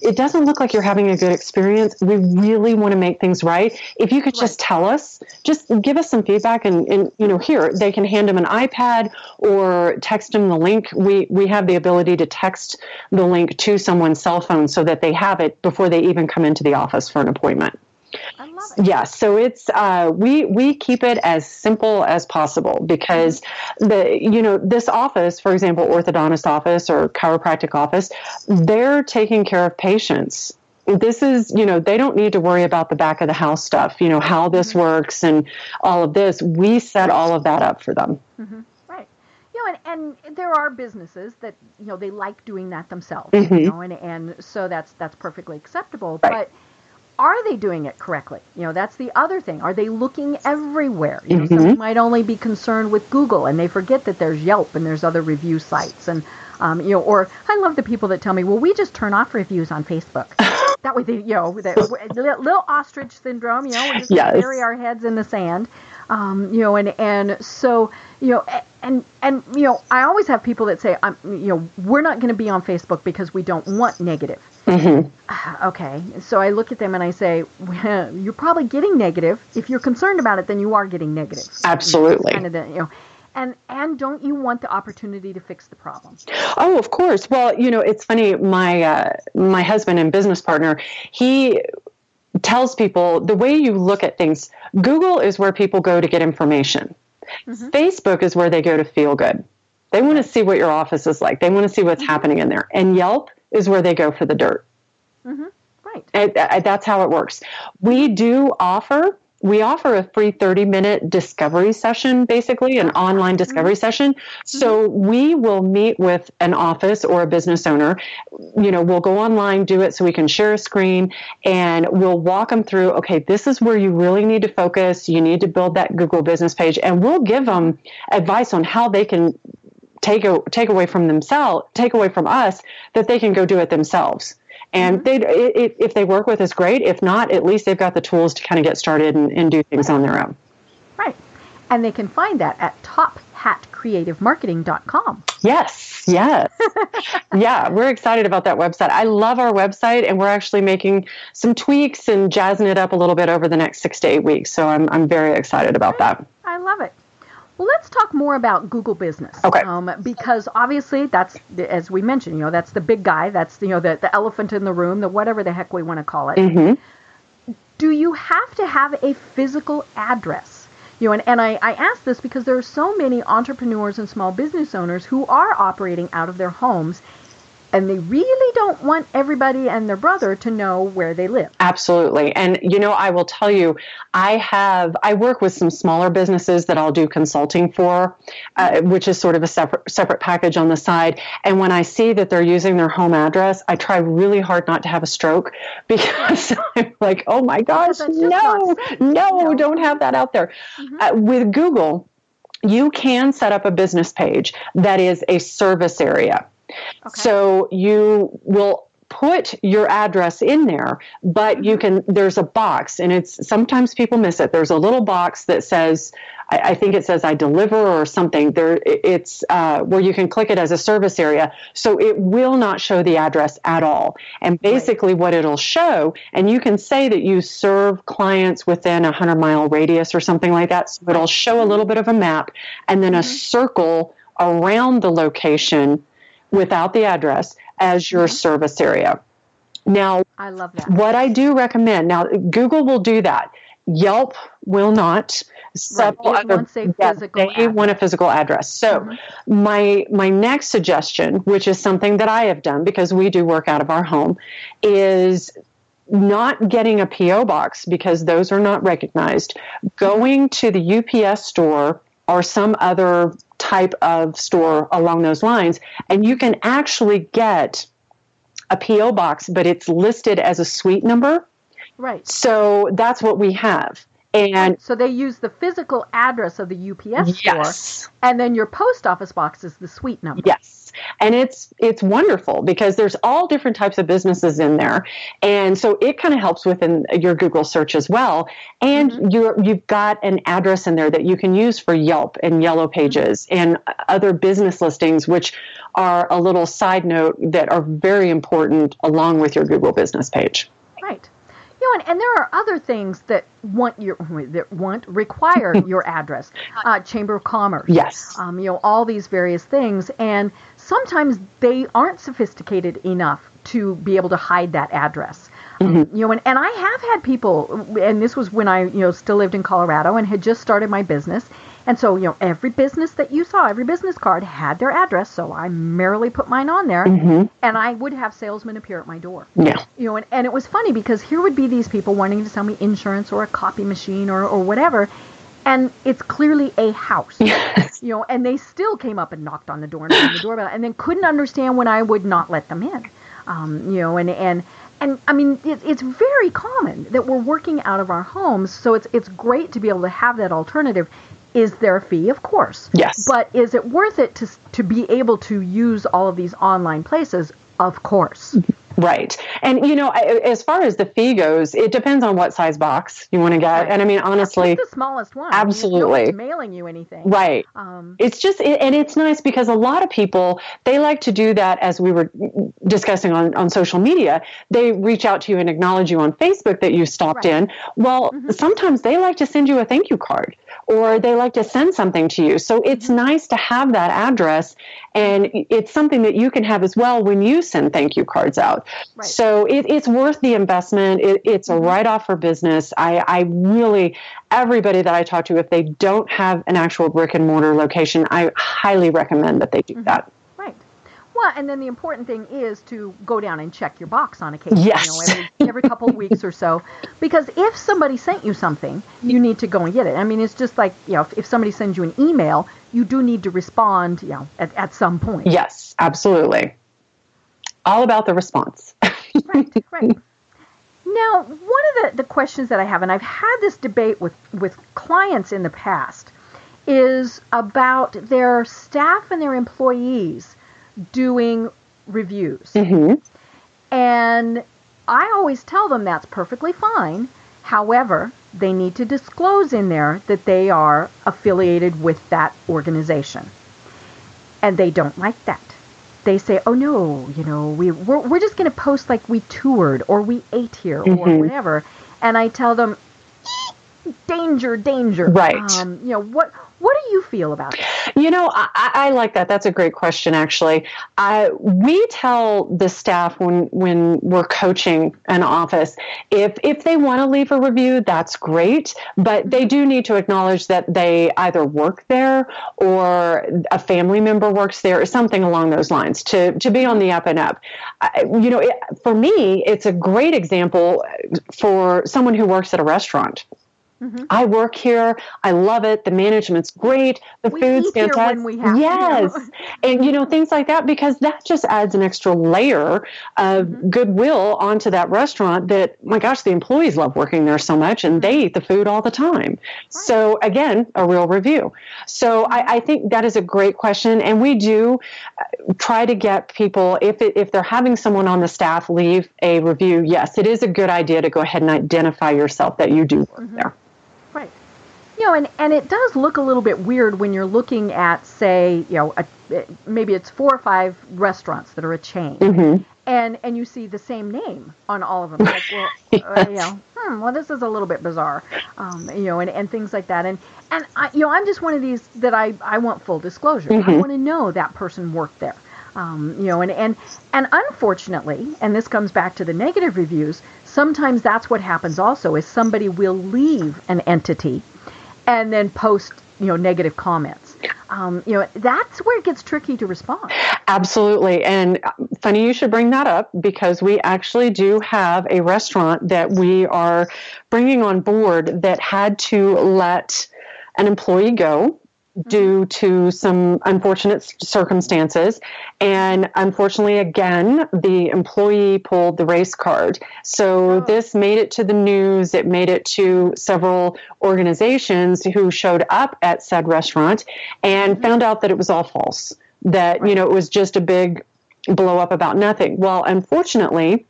it doesn't look like you're having a good experience. We really want to make things right. If you could just tell us just give us some feedback and, and you know here they can hand them an ipad or text them the link. We we have the ability to text the link to someone's cell phone so that they have it before they even come into the office for an appointment I love it. yeah, so it's uh, we we keep it as simple as possible because the you know this office, for example, orthodontist office or chiropractic office, they're taking care of patients. This is you know they don't need to worry about the back of the house stuff, you know how this works and all of this. We set all of that up for them. Right. You know, and, and there are businesses that you know they like doing that themselves. Mhm. You know, and and so that's that's perfectly acceptable. Right. But are they doing it correctly? You know, that's the other thing. Are they looking everywhere? You know, Mhm. some might only be concerned with Google, and they forget that there's Yelp and there's other review sites, and um, you know, or I love the people that tell me, well, we just turn off reviews on Facebook. that way, they, you know, the, little, little ostrich syndrome. You know, we just Yes. bury our heads in the sand. Um, you know, and and so you know, and and you know, I always have people that say, I'm, you know, we're not going to be on Facebook because we don't want negative. Mhm. Okay, so I look at them and I say, well, you're probably getting negative. If you're concerned about it, then you are getting negative. Absolutely. Kind of the, you know, and and don't you want the opportunity to fix the problem? Oh, of course. Well, you know, it's funny. My uh, my husband and business partner, he tells people the way you look at things. Google is where people go to get information. Mm-hmm. Facebook is where they go to feel good. They want to see what your office is like. They want to see what's mm-hmm. happening in there. And Yelp is where they go for the dirt. Mm-hmm. Right. And, uh, that's how it works. We do offer we offer a free 30 minute discovery session, basically, an online discovery mm-hmm. session. So we will meet with an office or a business owner. You know, we'll go online, do it so we can share a screen, and we'll walk them through okay, this is where you really need to focus. You need to build that Google business page, and we'll give them advice on how they can take, a, take away from themselves, take away from us that they can go do it themselves. And mm-hmm. they, if they work with us, great. If not, at least they've got the tools to kind of get started and, and do things on their own. Right. And they can find that at tophatcreativemarketing.com. Yes, yes. yeah, we're excited about that website. I love our website, and we're actually making some tweaks and jazzing it up a little bit over the next six to eight weeks. So I'm, I'm very excited about that. I love it. Well, let's talk more about Google Business. Okay. Um, because obviously, that's as we mentioned, you know, that's the big guy. That's you know the the elephant in the room, the whatever the heck we want to call it. Mm-hmm. Do you have to have a physical address? You know, and, and I, I ask this because there are so many entrepreneurs and small business owners who are operating out of their homes and they really don't want everybody and their brother to know where they live. Absolutely. And you know, I will tell you, I have I work with some smaller businesses that I'll do consulting for, uh, which is sort of a separate separate package on the side. And when I see that they're using their home address, I try really hard not to have a stroke because I'm like, oh my gosh, no, no, don't have that out there. Mm-hmm. Uh, with Google, you can set up a business page that is a service area. Okay. So you will put your address in there, but you mm-hmm. can, there's a box and it's sometimes people miss it. There's a little box that says, I, I think it says I deliver or something. There, it's uh, where you can click it as a service area. So it will not show the address at all. And basically, right. what it'll show, and you can say that you serve clients within a 100 mile radius or something like that. So it'll show a little bit of a map and then mm-hmm. a circle around the location without the address as your mm-hmm. service area. Now, I love that. What I do recommend now, Google will do that. Yelp will not. Several right. other, they address. want a physical address. So, mm-hmm. my my next suggestion, which is something that I have done because we do work out of our home, is not getting a PO box because those are not recognized. Going to the UPS store or some other type of store along those lines. And you can actually get a P.O. box, but it's listed as a suite number. Right. So that's what we have. And so they use the physical address of the UPS yes. store, and then your post office box is the suite number. Yes, and it's it's wonderful because there's all different types of businesses in there, and so it kind of helps within your Google search as well. And mm-hmm. you you've got an address in there that you can use for Yelp and Yellow mm-hmm. Pages mm-hmm. and other business listings, which are a little side note that are very important along with your Google business page. Right. You know, and, and there are other things that want your that want require your address. Uh, Chamber of Commerce. Yes. Um, you know, all these various things, and sometimes they aren't sophisticated enough to be able to hide that address. Um, mm-hmm. you know, and, and I have had people, and this was when I, you know, still lived in Colorado and had just started my business, and so, you know, every business that you saw, every business card had their address. So I merrily put mine on there mm-hmm. and I would have salesmen appear at my door. Yeah. You know, and, and it was funny because here would be these people wanting to sell me insurance or a copy machine or, or whatever. And it's clearly a house. Yes. You know, and they still came up and knocked on the door and rang the doorbell and then couldn't understand when I would not let them in. Um, you know, and, and, and I mean, it, it's very common that we're working out of our homes, so it's it's great to be able to have that alternative. Is there a fee? Of course. Yes. But is it worth it to to be able to use all of these online places? Of course. Right. And, you know, as far as the fee goes, it depends on what size box you want to get. Right. And I mean, honestly, the smallest one. Absolutely. Mean, mailing you anything. Right. Um, it's just, and it's nice because a lot of people, they like to do that as we were discussing on, on social media. They reach out to you and acknowledge you on Facebook that you stopped right. in. Well, mm-hmm. sometimes they like to send you a thank you card or they like to send something to you. So it's mm-hmm. nice to have that address and it's something that you can have as well when you send thank you cards out. Right. So it, it's worth the investment. It, it's a mm-hmm. write off for business. I, I really, everybody that I talk to, if they don't have an actual brick and mortar location, I highly recommend that they do mm-hmm. that. Well, and then the important thing is to go down and check your box on occasion, yes. you know, every, every couple of weeks or so. Because if somebody sent you something, you need to go and get it. I mean, it's just like, you know, if, if somebody sends you an email, you do need to respond, you know, at, at some point. Yes, absolutely. All about the response. right, right. Now, one of the, the questions that I have, and I've had this debate with, with clients in the past, is about their staff and their employees doing reviews. Mm-hmm. And I always tell them that's perfectly fine. However, they need to disclose in there that they are affiliated with that organization. And they don't like that. They say, oh no, you know, we, we're, we're just going to post like we toured or we ate here mm-hmm. or whatever. And I tell them, danger, danger. Right. Um, you know, what, what do you feel about it? You know, I, I, like that. That's a great question, actually. I, we tell the staff when when we're coaching an office if if they want to leave a review, that's great, but they mm-hmm. do need to acknowledge that they either work there or a family member works there, or something along those lines. To to be on the up and up, I, you know, it, for me, it's a great example for someone who works at a restaurant. Mm-hmm. I work here. I love it. The management's great. The we food's fantastic. yes. and you know, things like that because that just adds an extra layer of mm-hmm. goodwill onto that restaurant that my gosh, the employees love working there so much and they eat the food all the time. Right. So again, a real review. So I, mm-hmm. I, think that is a great question. And we do uh, try to get people, if, it, if they're having someone on the staff leave a review, yes, it is a good idea to go ahead and identify yourself that you do work mm-hmm. there. You know, and, and it does look a little bit weird when you're looking at, say, you know, a, maybe it's four or five restaurants that are a chain, mm-hmm. and and you see the same name on all of them. Like, well, yes. uh, you know, hmm, well, this is a little bit bizarre, um, you know, and, and things like that. And and I, you know, I'm just one of these that I I want full disclosure. Mm-hmm. I want to know that person worked there. Um, you know, and, and and unfortunately, and this comes back to the negative reviews. Sometimes that's what happens. Also, is somebody will leave an entity, and then post you know negative comments. Um, you know, that's where it gets tricky to respond. Absolutely, and funny you should bring that up because we actually do have a restaurant that we are bringing on board that had to let an employee go due to some unfortunate circumstances. And unfortunately, again, the employee pulled the race card. So oh. this made it to the news. It made it to several organizations who showed up at said restaurant and mm-hmm. found out that it was all false. That, right. you know, it was just a big blow up about nothing. Well, unfortunately,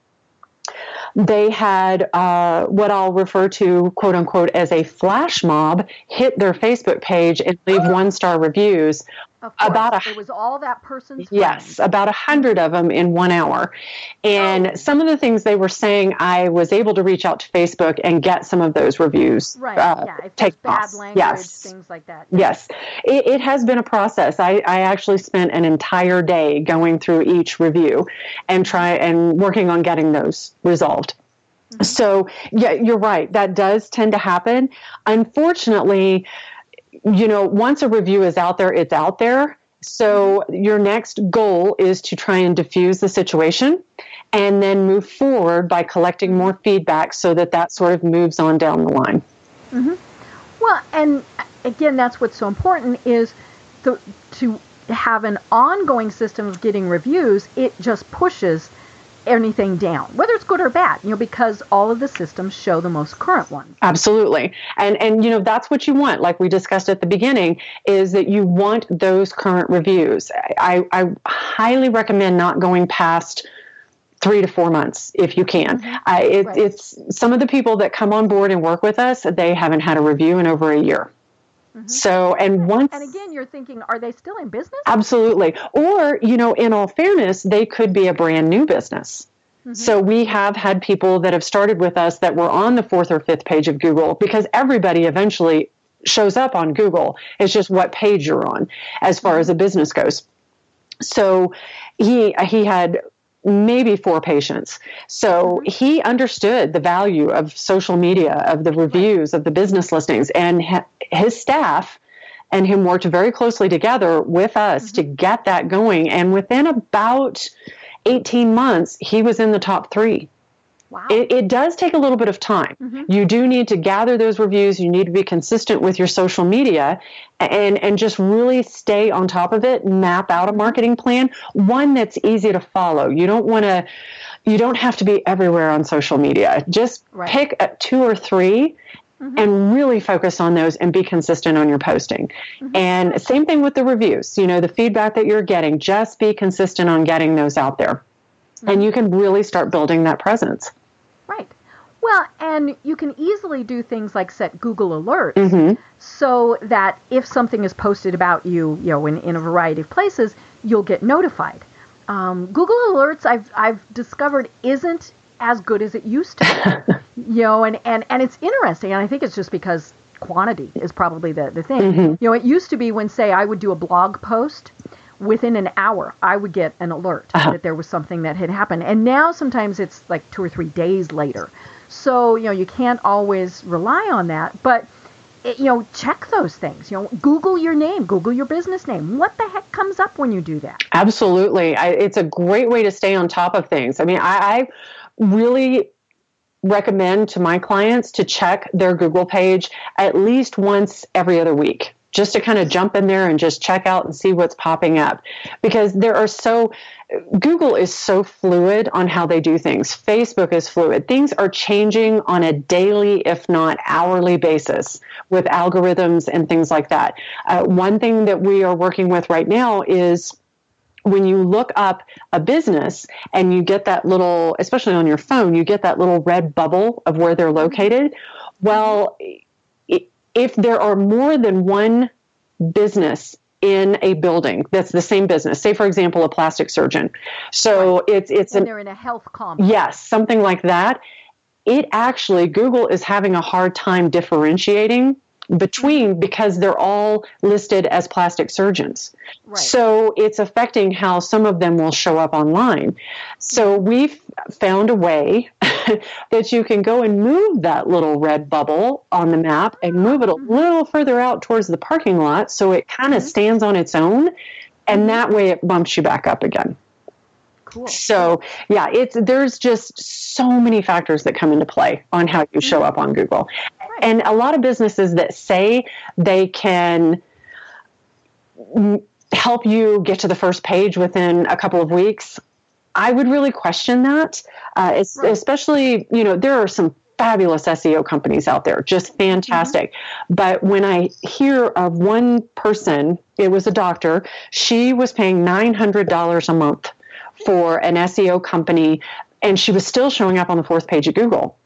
they had uh, what I'll refer to, quote unquote, as a flash mob hit their Facebook page and leave one star reviews. About a, it was all that person's. Yes, about a hundred of them in one hour, and oh. some of the things they were saying, I was able to reach out to Facebook and get some of those reviews. Right. Uh, yeah. If take bad language, yes. things like that. Yes, it, it has been a process. I, I actually spent an entire day going through each review and try and working on getting those resolved. Mm-hmm. So, yeah, you're right. That does tend to happen. Unfortunately, you know, once a review is out there, it's out there. So, your next goal is to try and diffuse the situation and then move forward by collecting more feedback so that that sort of moves on down the line. Mm-hmm. Well, and again, that's what's so important is the, to have an ongoing system of getting reviews. It just pushes anything down, whether it's good or bad, you know, because all of the systems show the most current ones. Absolutely. And and you know, that's what you want, like we discussed at the beginning, is that you want those current reviews. I, I highly recommend not going past three to four months if you can. Mm-hmm. I, it, right. It's some of the people that come on board and work with us, they haven't had a review in over a year. Mm-hmm. So, and once. And again, you're thinking, are they still in business? Absolutely. Or, you know, in all fairness, they could be a brand new business. Mm-hmm. So we have had people that have started with us that were on the fourth or fifth page of Google because everybody eventually shows up on Google. It's just what page you're on as far as a business goes. So he he had maybe four patients. So mm-hmm. he understood the value of social media, of the reviews, of the business listings, and his staff and him worked very closely together with us mm-hmm. to get that going. And within about 18 months, he was in the top three. Wow. It, it, does take a little bit of time. Mm-hmm. You do need to gather those reviews. You need to be consistent with your social media and, and just really stay on top of it. Map out a marketing plan, one that's easy to follow. You don't want to, you don't have to be everywhere on social media. Just right. pick two or 3 Mm-hmm. and really focus on those and be consistent on your posting. Mm-hmm. And same thing with the reviews. You know, the feedback that you're getting, just be consistent on getting those out there. Mm-hmm. And you can really start building that presence. Right. Well, and you can easily do things like set Google alerts mm-hmm. so that if something is posted about you, you know, in, in a variety of places, you'll get notified. Um, Google Alerts, I've I've discovered, isn't as good as it used to. you know, and, and, and it's interesting, and I think it's just because quantity is probably the, the thing. Mm-hmm. You know, it used to be when, say, I would do a blog post, within an hour, I would get an alert uh-huh. that there was something that had happened. And now sometimes it's like two or three days later. So, you know, you can't always rely on that. But, it, you know, check those things. You know, Google your name, Google your business name. What the heck comes up when you do that? Absolutely. I, it's a great way to stay on top of things. I mean, I, I really recommend to my clients to check their Google page at least once every other week just to kind of jump in there and just check out and see what's popping up because there are so Google is so fluid on how they do things. Facebook is fluid. Things are changing on a daily, if not hourly basis with algorithms and things like that. Uh, one thing that we are working with right now is when you look up a business and you get that little, especially on your phone, you get that little red bubble of where they're mm-hmm. located. Well, if there are more than one business in a building that's the same business say for example a plastic surgeon so right. it's it's and an, they're in a health complex yes something like that it actually google is having a hard time differentiating between because they're all listed as plastic surgeons. Right. So it's affecting how some of them will show up online. So we've found a way that you can go and move that little red bubble on the map and move it a mm-hmm. little further out towards the parking lot so it kind of mm-hmm. stands on its own and mm-hmm. that way it bumps you back up again. Cool. So yeah, it's there's just so many factors that come into play on how you show up on Google. And a lot of businesses that say they can help you get to the first page within a couple of weeks, I would really question that. Uh, right. Especially, you know, there are some fabulous SEO companies out there, just fantastic. Mm-hmm. But when I hear of one person, it was a doctor, she was paying $900 a month for an SEO company, and she was still showing up on the fourth page of Google.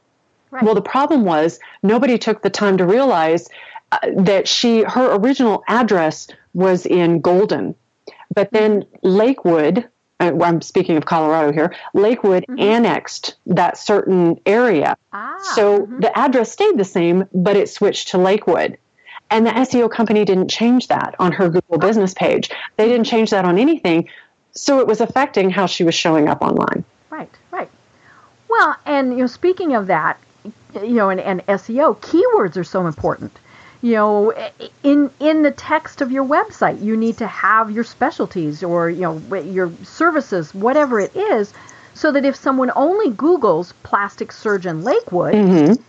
Right. Well, the problem was nobody took the time to realize uh, that she her original address was in Golden, but then Lakewood. Uh, I'm speaking of Colorado here. Lakewood mm-hmm. annexed that certain area, ah, so mm-hmm. the address stayed the same, but it switched to Lakewood. And the SEO company didn't change that on her Google business page. They didn't change that on anything. So it was affecting how she was showing up online. Right, right. Well, and you know, speaking of that, you know, and, and SEO, keywords are so important. You know, in in the text of your website, you need to have your specialties or you know your services, whatever it is, so that if someone only Google's plastic surgeon Lakewood, mm-hmm.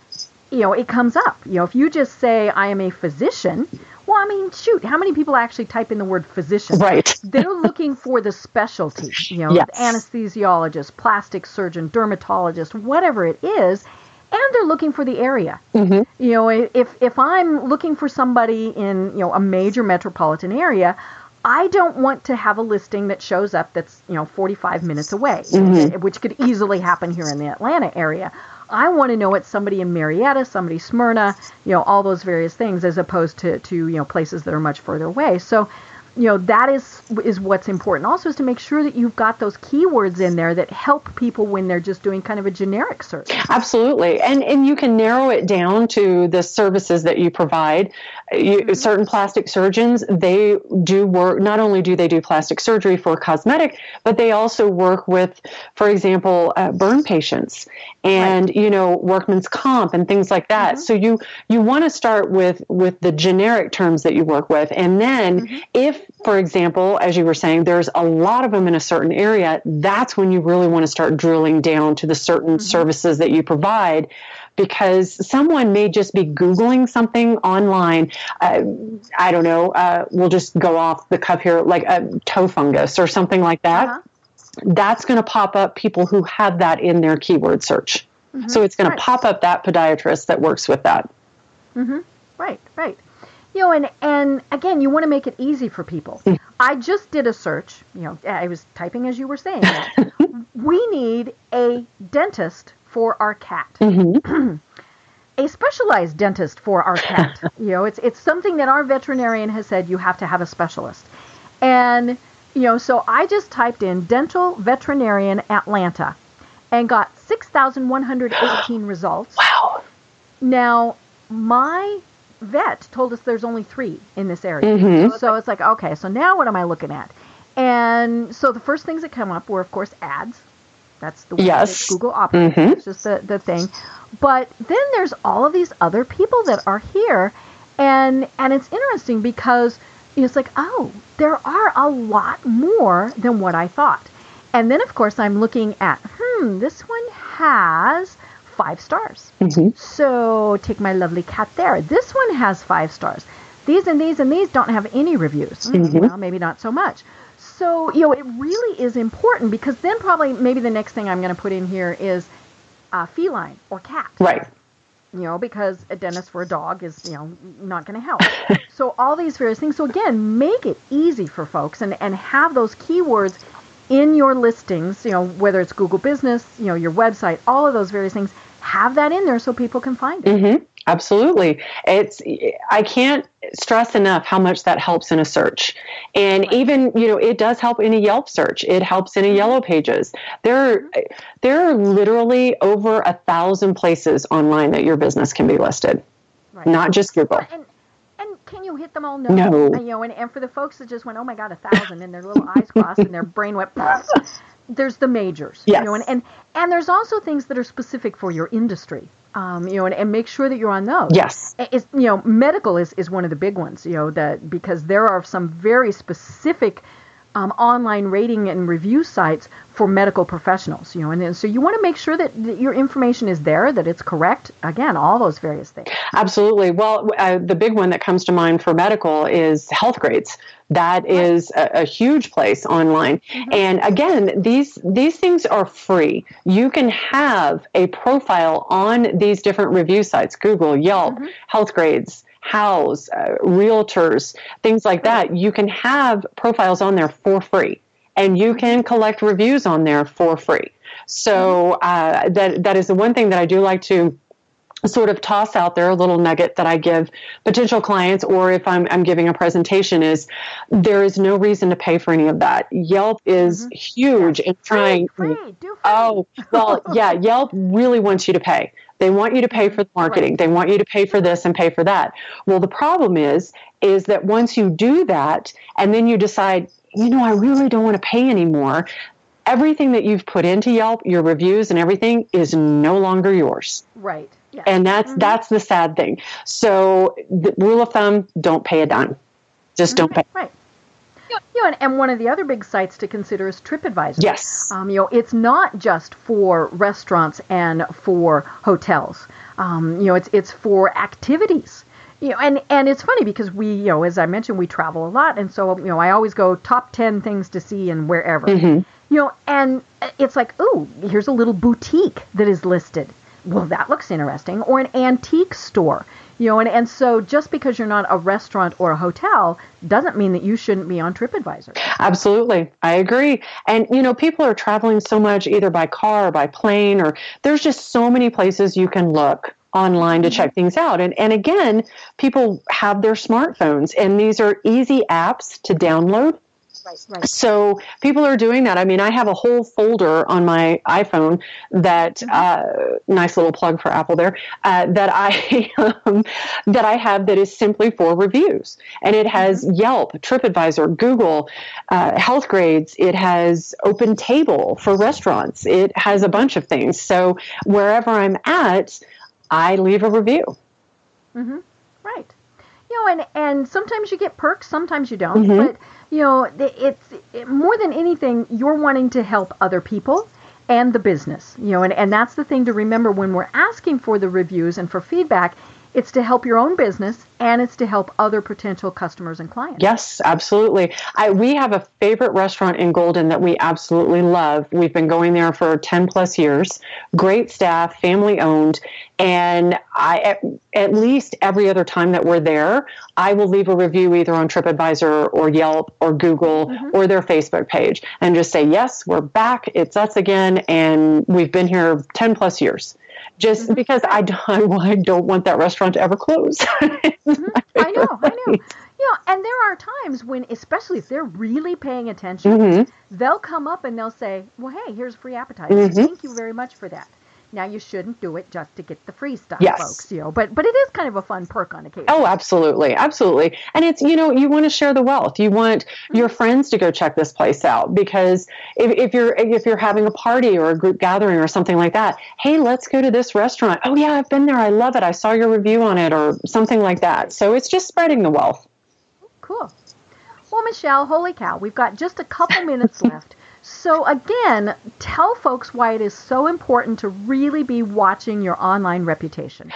you know, it comes up. You know, if you just say I am a physician, well, I mean, shoot, how many people actually type in the word physician? Right. They're looking for the specialty, you know, yes. anesthesiologist, plastic surgeon, dermatologist, whatever it is and they're looking for the area. Mm-hmm. You know, if if I'm looking for somebody in you know a major metropolitan area, I don't want to have a listing that shows up that's you know 45 minutes away, mm-hmm. which could easily happen here in the Atlanta area. I want to know it's somebody in Marietta, somebody Smyrna, you know, all those various things, as opposed to to you know places that are much further away. So you know that is is what's important. Also, is to make sure that you've got those keywords in there that help people when they're just doing kind of a generic search. Absolutely, and and you can narrow it down to the services that you provide. You, mm-hmm. Certain plastic surgeons they do work. Not only do they do plastic surgery for cosmetic, but they also work with, for example, uh, burn patients and right. you know workman's comp and things like that. Mm-hmm. So you you want to start with with the generic terms that you work with, and then mm-hmm. if for example, as you were saying, there's a lot of them in a certain area, that's when you really want to start drilling down to the certain mm-hmm. services that you provide because someone may just be Googling something online. Uh, I don't know, uh, we'll just go off the cuff here, like a toe fungus or something like that. Uh-huh. That's going to pop up people who have that in their keyword search. Mm-hmm. So it's going right. to pop up that podiatrist that works with that. Mm-hmm. Right, right. You know, and and again, you want to make it easy for people. Hmm. I just did a search. You know, I was typing as you were saying. we need a dentist for our cat. Mm-hmm. a specialized dentist for our cat. you know, it's it's something that our veterinarian has said you have to have a specialist. And you know, so I just typed in dental veterinarian Atlanta and got 6,118 results. Wow. Now, my vet told us there's only three in this area. Mm-hmm. So it's like, okay, so now what am I looking at? And so the first things that come up were, of course, ads. That's the yes. Google operates. Mm-hmm. It's just the, the thing. But then there's all of these other people that are here, and and it's interesting because it's like, oh, there are a lot more than what I thought. And then, of course, I'm looking at, hmm, this one has five stars. Mm-hmm. So take my lovely cat there. This one has five stars. These and these and these don't have any reviews. Mm-hmm. Well, maybe not so much. So, you know, it really is important because then probably maybe the next thing I'm going to put in here is uh, feline or cat. Right. You know, because a dentist for a dog is, you know, not going to help. so all these various things. So again, make it easy for folks and, and have those keywords in your listings, you know, whether it's Google Business, you know, your website, all of those various things have that in there so people can find it. Mm-hmm. Absolutely. It's I can't stress enough how much that helps in a search. And right. even, you know, it does help in a Yelp search. It helps in a mm-hmm. yellow pages. There are there are literally over a thousand places online that your business can be listed. Right. Not just Google. And, and can you hit them all? No. No. You know, and, and for the folks that just went, oh my God, a thousand, and their little eyes crossed and their brain went, there's the majors. Yes. You know, and, and, and there's also things that are specific for your industry. Um, you know, and, and make sure that you're on those. Yes. It's, you know, medical is, is one of the big ones, you know, that because there are some very specific um, online rating and review sites for medical professionals, you know, and, and so you want to make sure that, that, your information is there, that it's correct. Again, all those various things. Absolutely. Well, uh, the big one that comes to mind for medical is health Healthgrades. That is a, a huge place online. Mm-hmm. And again, these these things are free. You can have a profile on these different review sites: Google, Yelp, mm-hmm. Healthgrades house, uh, realtors, things like that. You can have profiles on there for free, and you can collect reviews on there for free. So uh, that that is the one thing that I do like to sort of toss out there a little nugget that I give potential clients or if I'm, I'm giving a presentation is there is no reason to pay for any of that. Yelp is mm-hmm. huge yeah. in trying. Free, free, free. Oh, well, yeah, Yelp really wants you to pay. They want you to pay for the marketing. Right. They want you to pay for this and pay for that. Well, the problem is, is that once you do that and then you decide, you know, I really don't want to pay anymore, everything that you've put into Yelp, your reviews and everything is no longer yours. Right. Yeah. And that's mm-hmm. that's the sad thing. So the rule of thumb, don't pay a dime. Just mm-hmm. don't pay. Right. You know, and, and, one of the other big sites to consider is TripAdvisor. Yes. Um, you know, it's not just for restaurants and for hotels. Um, you know, it's it's for activities. You know, and and it's funny because we, you know, as I mentioned, we travel a lot, and so you know, I always go top ten things to see and wherever. Mm-hmm. You know, and it's like, oh, here's a little boutique that is listed. Well, that looks interesting. Or an antique store you know, and, and so just because you're not a restaurant or a hotel doesn't mean that you shouldn't be on TripAdvisor. Absolutely. I agree. And, you know, people are traveling so much either by car or by plane, or there's just so many places you can look online to mm-hmm. check things out. And, and again, people have their smartphones, and these are easy apps to download. Right, right. So people are doing that. I mean, I have a whole folder on my iPhone that mm-hmm. uh, nice little plug for Apple there uh, that I um, that I have that is simply for reviews, and it has mm-hmm. Yelp, TripAdvisor, Google, uh, Healthgrades. It has Open Table for restaurants. It has a bunch of things. So wherever I'm at, I leave a review. Mm-hmm. Right. You know, and and sometimes you get perks, sometimes you don't, mm-hmm. but you know, it's it, more than anything, you're wanting to help other people and the business, you know, and, and that's the thing to remember when we're asking for the reviews and for feedback it's to help your own business and it's to help other potential customers and clients. Yes, absolutely. I, we have a favorite restaurant in Golden that we absolutely love. We've been going there for 10 plus years. Great staff, family owned. And I, at, at least every other time that we're there, I will leave a review either on TripAdvisor or Yelp or Google mm-hmm. or their Facebook page and just say, yes, we're back. It's us again. And we've been here 10 plus years just mm-hmm. because I don't, I don't want that restaurant to ever close. mm-hmm. I know, I know. You know, and there are times when, especially if they're really paying attention, mm-hmm. they'll come up and they'll say, "Well, hey, here's free appetizer. Mm-hmm. Thank you very much for that." Now you shouldn't do it just to get the free stuff, yes. folks. You know, but but it is kind of a fun perk on occasion. Oh, absolutely, absolutely. And it's you know you want to share the wealth. You want mm-hmm. your friends to go check this place out because if, if you're if you're having a party or a group gathering or something like that, hey, let's go to this restaurant. Oh yeah, I've been there. I love it. I saw your review on it or something like that. So it's just spreading the wealth. Cool. Well, Michelle, holy cow, we've got just a couple minutes left. So, again, tell folks why it is so important to really be watching your online reputation.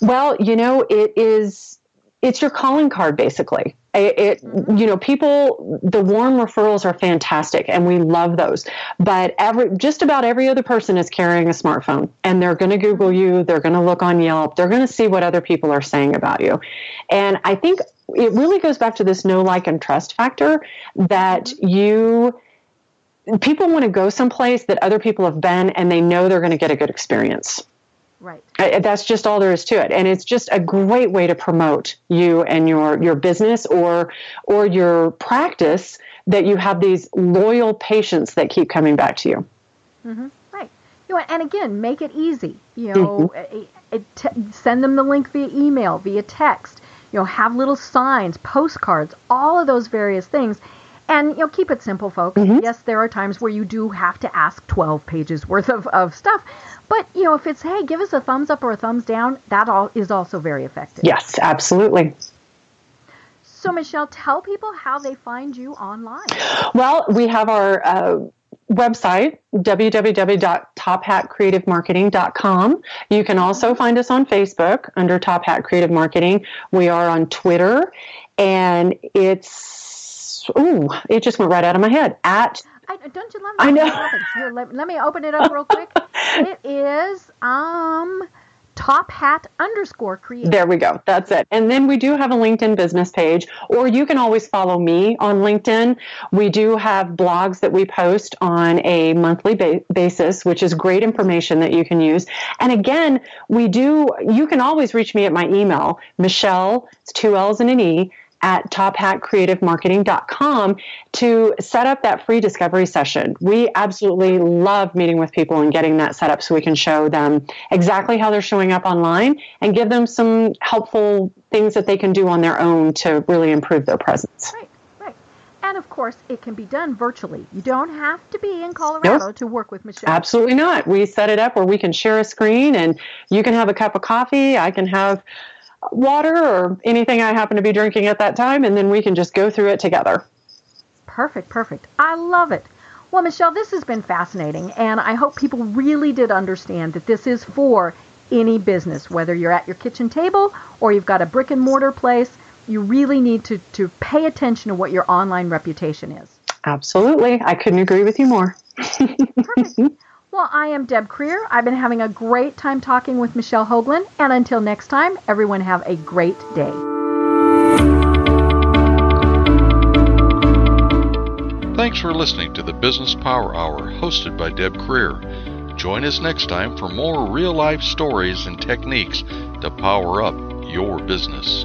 Well, you know, it is it's your calling card basically. It, you know people the warm referrals are fantastic and we love those. But every just about every other person is carrying a smartphone and they're going to google you they're going to look on yelp they're going to see what other people are saying about you. And i think it really goes back to this know like and trust factor that you people want to go someplace that other people have been and they know they're going to get a good experience. Right. That's just all there is to it, and it's just a great way to promote you and your your business or or your practice that you have these loyal patients that keep coming back to you. Mm-hmm. Right. You know, and again, make it easy. You know, mm-hmm. it, it t- send them the link via email, via text. You know, have little signs, postcards, all of those various things and you know, keep it simple, folks. Mm-hmm. Yes, there are times where you do have to ask 12 pages worth of, of stuff. But you know, if it's hey, give us a thumbs up or a thumbs down, that all is also very effective. Yes, absolutely. So, Michelle, tell people how they find you online. Well, we have our uh, website, www.tophatcreativemarketing.com. You can also find us on Facebook under Top Hat Creative Marketing. We are on Twitter, and it's ooh, it just went right out of my head. At I, don't you love? I know. Here, let, let me open it up real quick. it is um top hat underscore create. There we go. That's it. And then we do have a LinkedIn business page, or you can always follow me on LinkedIn. We do have blogs that we post on a monthly ba- basis, which is great information that you can use. And again, we do, you can always reach me at my email, Michelle, it's two L's and an E, at tophatcreativemarketing.com to set up that free discovery session. We absolutely love meeting with people and getting that set up so we can show them exactly how they're showing up online and give them some helpful things that they can do on their own to really improve their presence. Right. right. And of course, it can be done virtually. You don't have to be in Colorado nope. to work with Michelle. Absolutely not. We set it up where we can share a screen and you can have a cup of coffee. I can have water or anything I happen to be drinking at that time, and then we can just go through it together. Perfect, perfect. I love it. Well, Michelle, this has been fascinating, and I hope people really did understand that this is for any business, whether you're at your kitchen table or you've got a brick and mortar place. You really need to, to pay attention to what your online reputation is. Absolutely. I couldn't agree with you more. Perfect. Well, I am Deb Krier. I've been having a great time talking with Michelle Hoglan. And until next time, everyone have a great day. Thanks for listening to the Business Power Hour hosted by Deb Krier. Join us next time for more real life stories and techniques to power up your business.